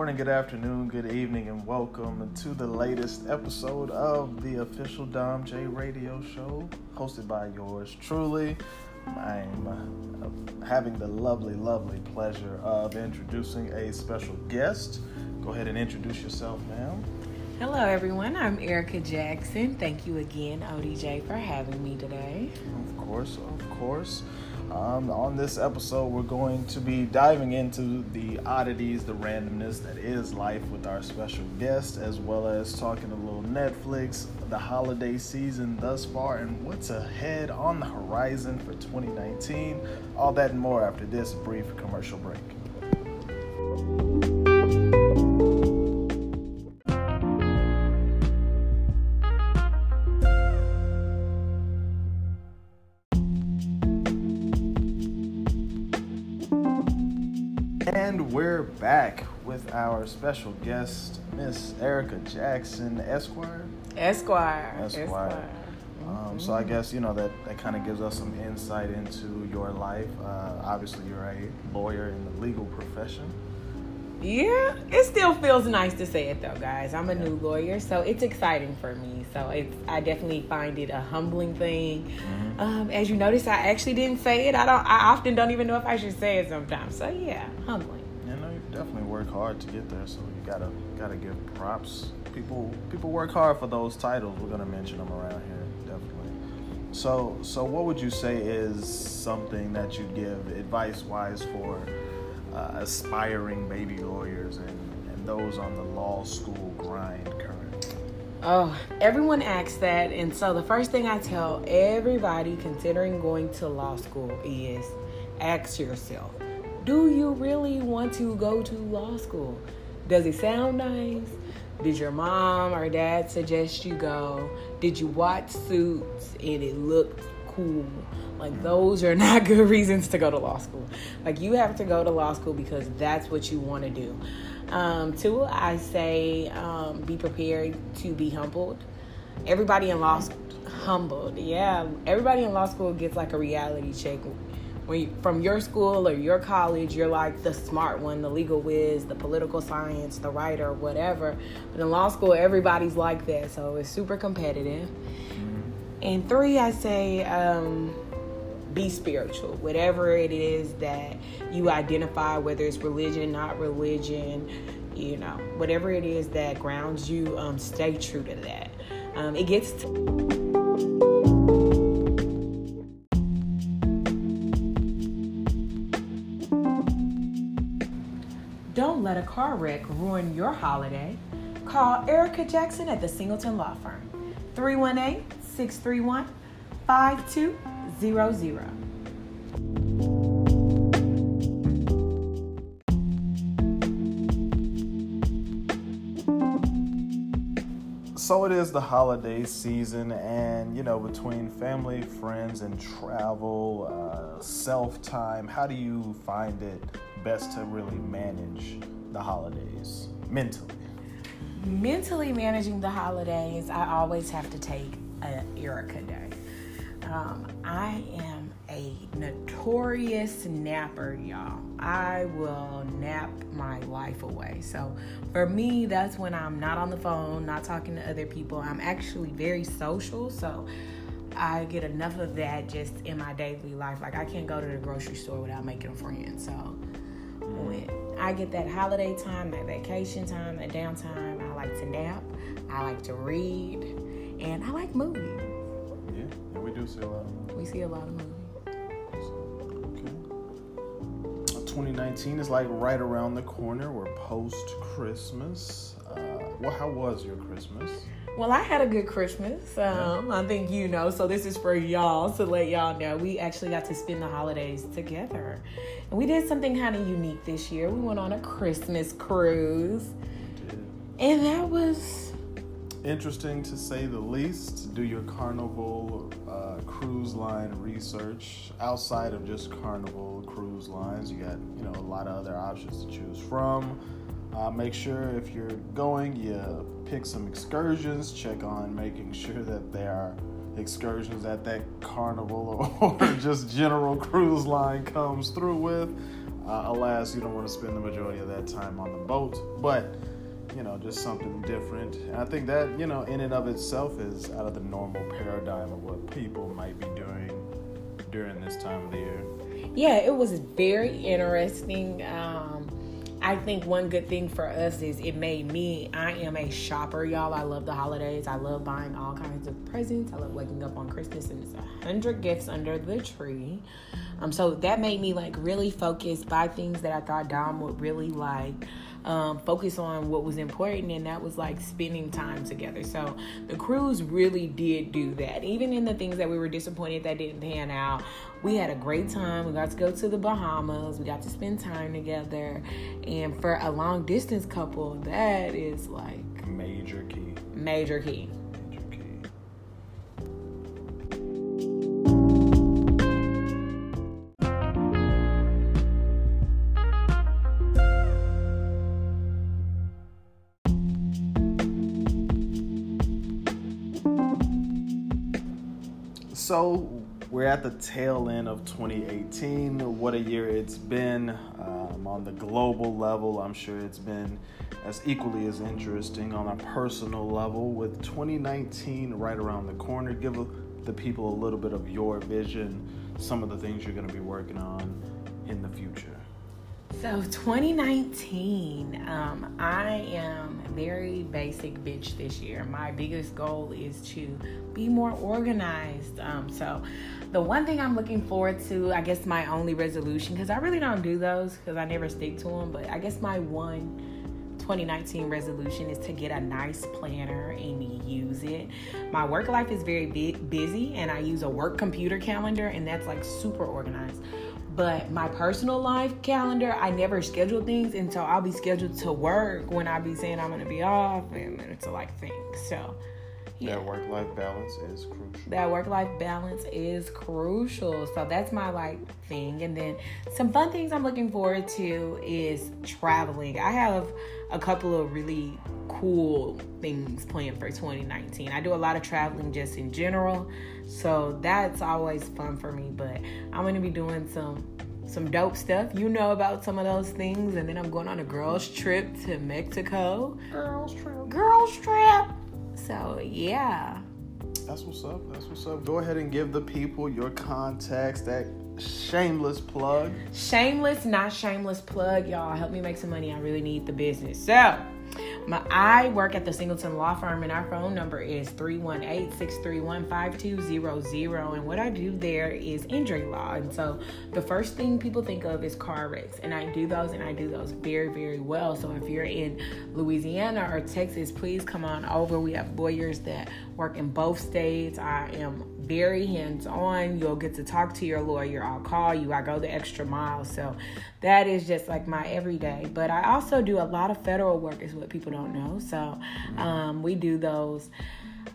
morning, good afternoon, good evening, and welcome to the latest episode of the official Dom J Radio Show, hosted by yours truly. I'm uh, having the lovely, lovely pleasure of introducing a special guest. Go ahead and introduce yourself, ma'am. Hello, everyone. I'm Erica Jackson. Thank you again, ODJ, for having me today. Of course, of course. Um, on this episode, we're going to be diving into the oddities, the randomness that is life with our special guest, as well as talking a little Netflix, the holiday season thus far, and what's ahead on the horizon for 2019. All that and more after this brief commercial break. And we're back with our special guest, Miss Erica Jackson, Esquire. Esquire. Esquire. Um, so I guess you know that that kind of gives us some insight into your life. Uh, obviously, you're a lawyer in the legal profession. Yeah, it still feels nice to say it though, guys. I'm a new lawyer, so it's exciting for me. So it's I definitely find it a humbling thing. Mm-hmm. Um, as you notice, I actually didn't say it. I don't. I often don't even know if I should say it sometimes. So yeah, humbling. Work hard to get there, so you gotta gotta give props. People people work hard for those titles. We're gonna mention them around here, definitely. So so what would you say is something that you give advice wise for uh, aspiring baby lawyers and, and those on the law school grind currently? Oh, everyone asks that. And so the first thing I tell everybody considering going to law school is ask yourself, do you really want to go to law school? Does it sound nice? Did your mom or dad suggest you go? Did you watch Suits and it looked cool? Like, those are not good reasons to go to law school. Like, you have to go to law school because that's what you want to do. Um, two, I say um, be prepared to be humbled. Everybody in law school, humbled, yeah. Everybody in law school gets like a reality check. When you, from your school or your college, you're like the smart one, the legal whiz, the political science, the writer, whatever. But in law school, everybody's like that, so it's super competitive. And three, I say um, be spiritual. Whatever it is that you identify, whether it's religion, not religion, you know, whatever it is that grounds you, um, stay true to that. Um, it gets. To- car wreck ruin your holiday. Call Erica Jackson at the Singleton Law Firm. 318 631 5200. So it is the holiday season, and you know, between family, friends, and travel, uh, self time, how do you find it best to really manage the holidays mentally? Mentally managing the holidays, I always have to take a Erica day. Um, I am a notorious napper, y'all. I will nap my life away. So for me, that's when I'm not on the phone, not talking to other people. I'm actually very social, so I get enough of that just in my daily life. Like I can't go to the grocery store without making a friend. So when I get that holiday time, that vacation time, that downtime, I like to nap, I like to read, and I like movies. Yeah, yeah we do see a lot of movies. We see a lot of movies. Okay. 2019 is like right around the corner. We're post Christmas. Uh, well, how was your Christmas? Well, I had a good Christmas. Um, I think you know, so this is for y'all to let y'all know. We actually got to spend the holidays together. And we did something kind of unique this year. We went on a Christmas cruise, and that was interesting to say the least. Do your Carnival uh, cruise line research outside of just Carnival cruise lines. You got you know a lot of other options to choose from. Uh, make sure if you're going, you pick some excursions. Check on making sure that there are excursions that that Carnival or just general cruise line comes through with. Uh, alas, you don't want to spend the majority of that time on the boat, but you know, just something different. And I think that you know, in and of itself, is out of the normal paradigm of what people might be doing during this time of the year. Yeah, it was very interesting. Um, I think one good thing for us is it made me, I am a shopper, y'all. I love the holidays. I love buying all kinds of presents. I love waking up on Christmas and it's a hundred gifts under the tree. Um, so that made me like really focus, buy things that I thought Dom would really like um, focus on what was important, and that was like spending time together. So the cruise really did do that. Even in the things that we were disappointed that didn't pan out, we had a great time. We got to go to the Bahamas. We got to spend time together. And for a long distance couple, that is like major key. Major key. So we're at the tail end of 2018. What a year it's been. Um, on the global level, I'm sure it's been as equally as interesting on a personal level. With 2019 right around the corner, give the people a little bit of your vision, some of the things you're going to be working on in the future. So 2019, um, I am very basic bitch this year. My biggest goal is to be more organized. Um, so the one thing I'm looking forward to, I guess my only resolution, because I really don't do those because I never stick to them, but I guess my one 2019 resolution is to get a nice planner and use it. My work life is very busy and I use a work computer calendar and that's like super organized. But my personal life calendar, I never schedule things, and so I'll be scheduled to work when I be saying I'm gonna be off, and it's like things. So yeah. That work life balance is crucial. That work life balance is crucial. So that's my like thing. And then some fun things I'm looking forward to is traveling. I have a couple of really cool things planned for 2019. I do a lot of traveling just in general. So that's always fun for me. But I'm gonna be doing some some dope stuff. You know about some of those things. And then I'm going on a girls trip to Mexico. Girls trip. Girls trip. So yeah. That's what's up. That's what's up. Go ahead and give the people your contacts, that shameless plug. Shameless, not shameless plug, y'all. Help me make some money. I really need the business. So my, I work at the Singleton Law Firm, and our phone number is 318 631 5200. And what I do there is injury law. And so the first thing people think of is car wrecks. And I do those, and I do those very, very well. So if you're in Louisiana or Texas, please come on over. We have lawyers that work in both states. I am very hands on. You'll get to talk to your lawyer. I'll call you. I go the extra mile. So that is just like my everyday. But I also do a lot of federal work, is what people don't know. So um, we do those.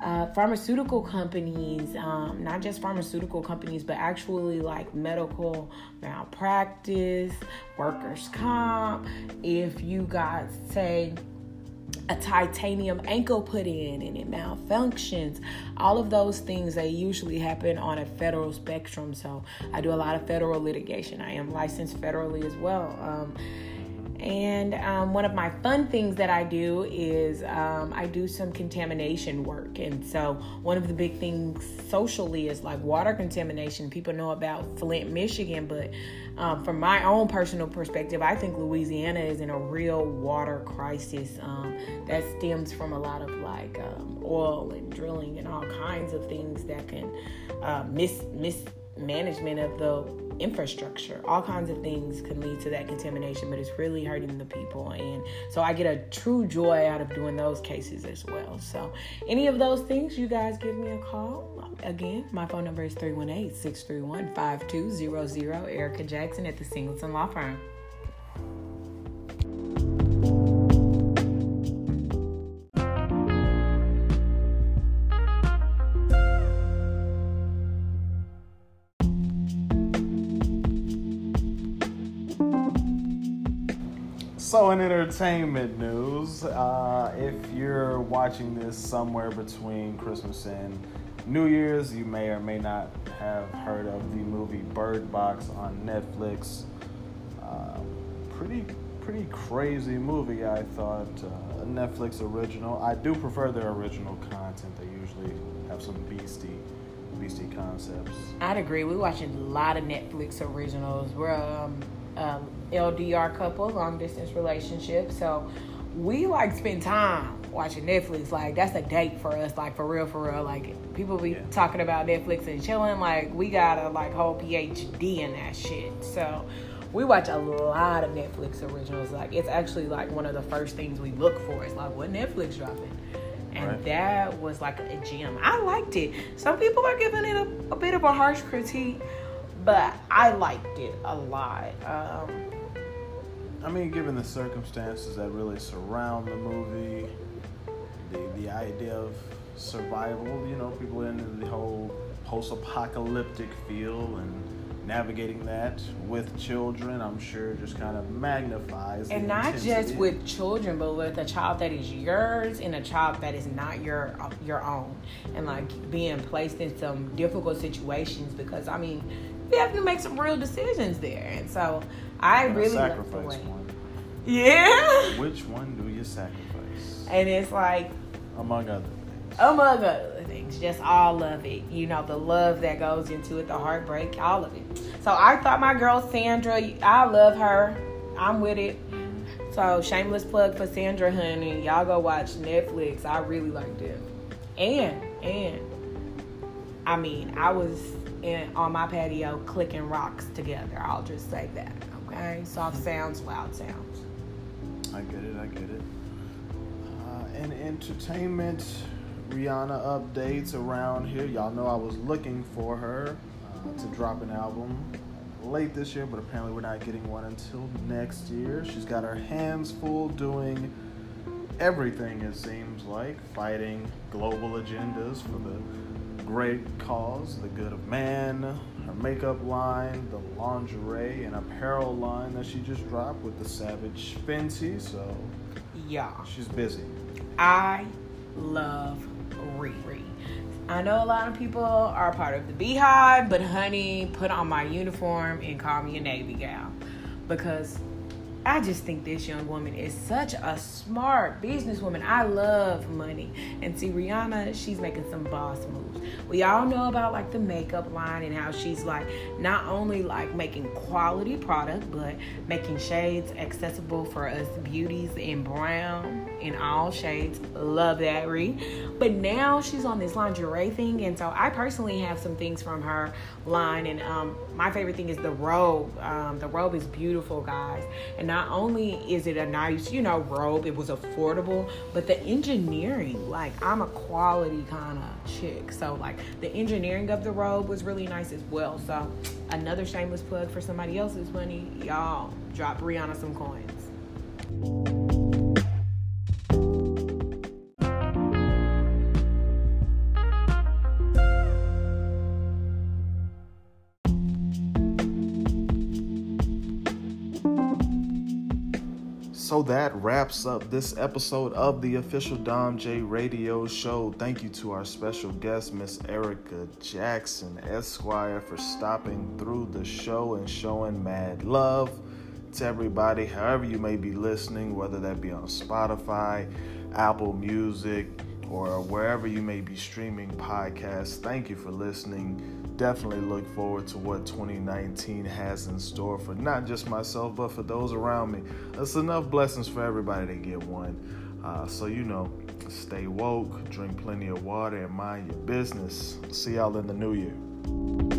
Uh, pharmaceutical companies, um, not just pharmaceutical companies, but actually like medical malpractice, workers' comp. If you got, say, a titanium ankle put in and it malfunctions. All of those things they usually happen on a federal spectrum. So I do a lot of federal litigation. I am licensed federally as well. Um, and um, one of my fun things that I do is um, I do some contamination work. And so, one of the big things socially is like water contamination. People know about Flint, Michigan, but um, from my own personal perspective, I think Louisiana is in a real water crisis um, that stems from a lot of like um, oil and drilling and all kinds of things that can uh, mis mismanagement of the infrastructure. All kinds of things can lead to that contamination, but it's really hurting the people. And so I get a true joy out of doing those cases as well. So, any of those things, you guys give me a call. Again, my phone number is 318 631 5200. Erica Jackson at the Singleton Law Firm. So, in entertainment news, uh, if you're watching this somewhere between Christmas and New Year's, you may or may not have heard of the movie Bird Box on Netflix. Um, pretty pretty crazy movie. I thought uh, Netflix original. I do prefer their original content. They usually have some beastie concepts. I'd agree. We're watching a lot of Netflix originals. We're um, um, LDR couple, long distance relationship. So we like spend time watching Netflix. Like that's a date for us. Like for real, for real. Like people be Yeah. talking about Netflix and chilling. Like we got a like whole PhD in that shit. So we watch a lot of Netflix originals. Like it's actually like one of the first things we look for. Is like what Netflix dropping. And Right. that was like a gem. I liked it. Some people are giving it a, a bit of a harsh critique, but I liked it a lot. Um, I mean, given the circumstances that really surround the movie, the the idea of survival, you know, people in the whole post-apocalyptic feel and navigating that with children, I'm sure just kind of magnifies. and not just with children, but with a child that is yours and a child that is not your your own, and like being placed in some difficult situations because I mean, you have to make some real decisions there, and so I Gotta really love the sacrifice way. one. Yeah, Which one do you sacrifice? and it's like Among other things. among other things, just all of it. You know, the love that goes into it, the heartbreak, all of it. So I thought my girl Sandra, I love her. I'm with it. So shameless plug for Sandra Honey. Y'all go watch Netflix. I really liked it. And and I mean, I was in on my patio clicking rocks together. I'll just say that. Okay? Soft sounds, loud sounds. I get it. I get it. Uh, in entertainment, Rihanna updates around here. Y'all know I was looking for her to drop an album late this year, but apparently we're not getting one until next year. She's got her hands full doing everything, it seems like, fighting global agendas for the great cause, the good of man. Her makeup line, the lingerie and apparel line that she just dropped with the Savage Fenty. So Y'all. she's busy. I love Riri. I know a lot of people are part of the BeyHive, but honey, put on my uniform and call me a Navy gal because I just think this young woman is such a smart businesswoman. I love money. And see, Rihanna, she's making some boss moves. We all know about like the makeup line and how she's like not only like making quality product, but making shades accessible for us beauties in brown in all shades. Love that, Ree. But now she's on this lingerie thing, and so I personally have some things from her line. And um, my favorite thing is the robe. Um, the robe is beautiful, guys. And not only is it a nice, you know, robe, it was affordable, but the engineering, like I'm a quality kind of chick, so like the engineering of the robe was really nice as well. So another shameless plug for somebody else's money, y'all. Drop Rihanna some coins. So that wraps up this episode of the official Dom J Radio Show. Thank you to our special guest, Miss Erica Jackson, Esquire, for stopping through the show and showing mad love to everybody, however you may be listening, whether that be on Spotify, Apple Music, or wherever you may be streaming podcasts. Thank you for listening. Definitely look forward to what 2019 has in store for not just myself, but for those around me. That's enough blessings for everybody to get one. Uh, so, you know, stay woke, drink plenty of water, and mind your business. See y'all in the new year.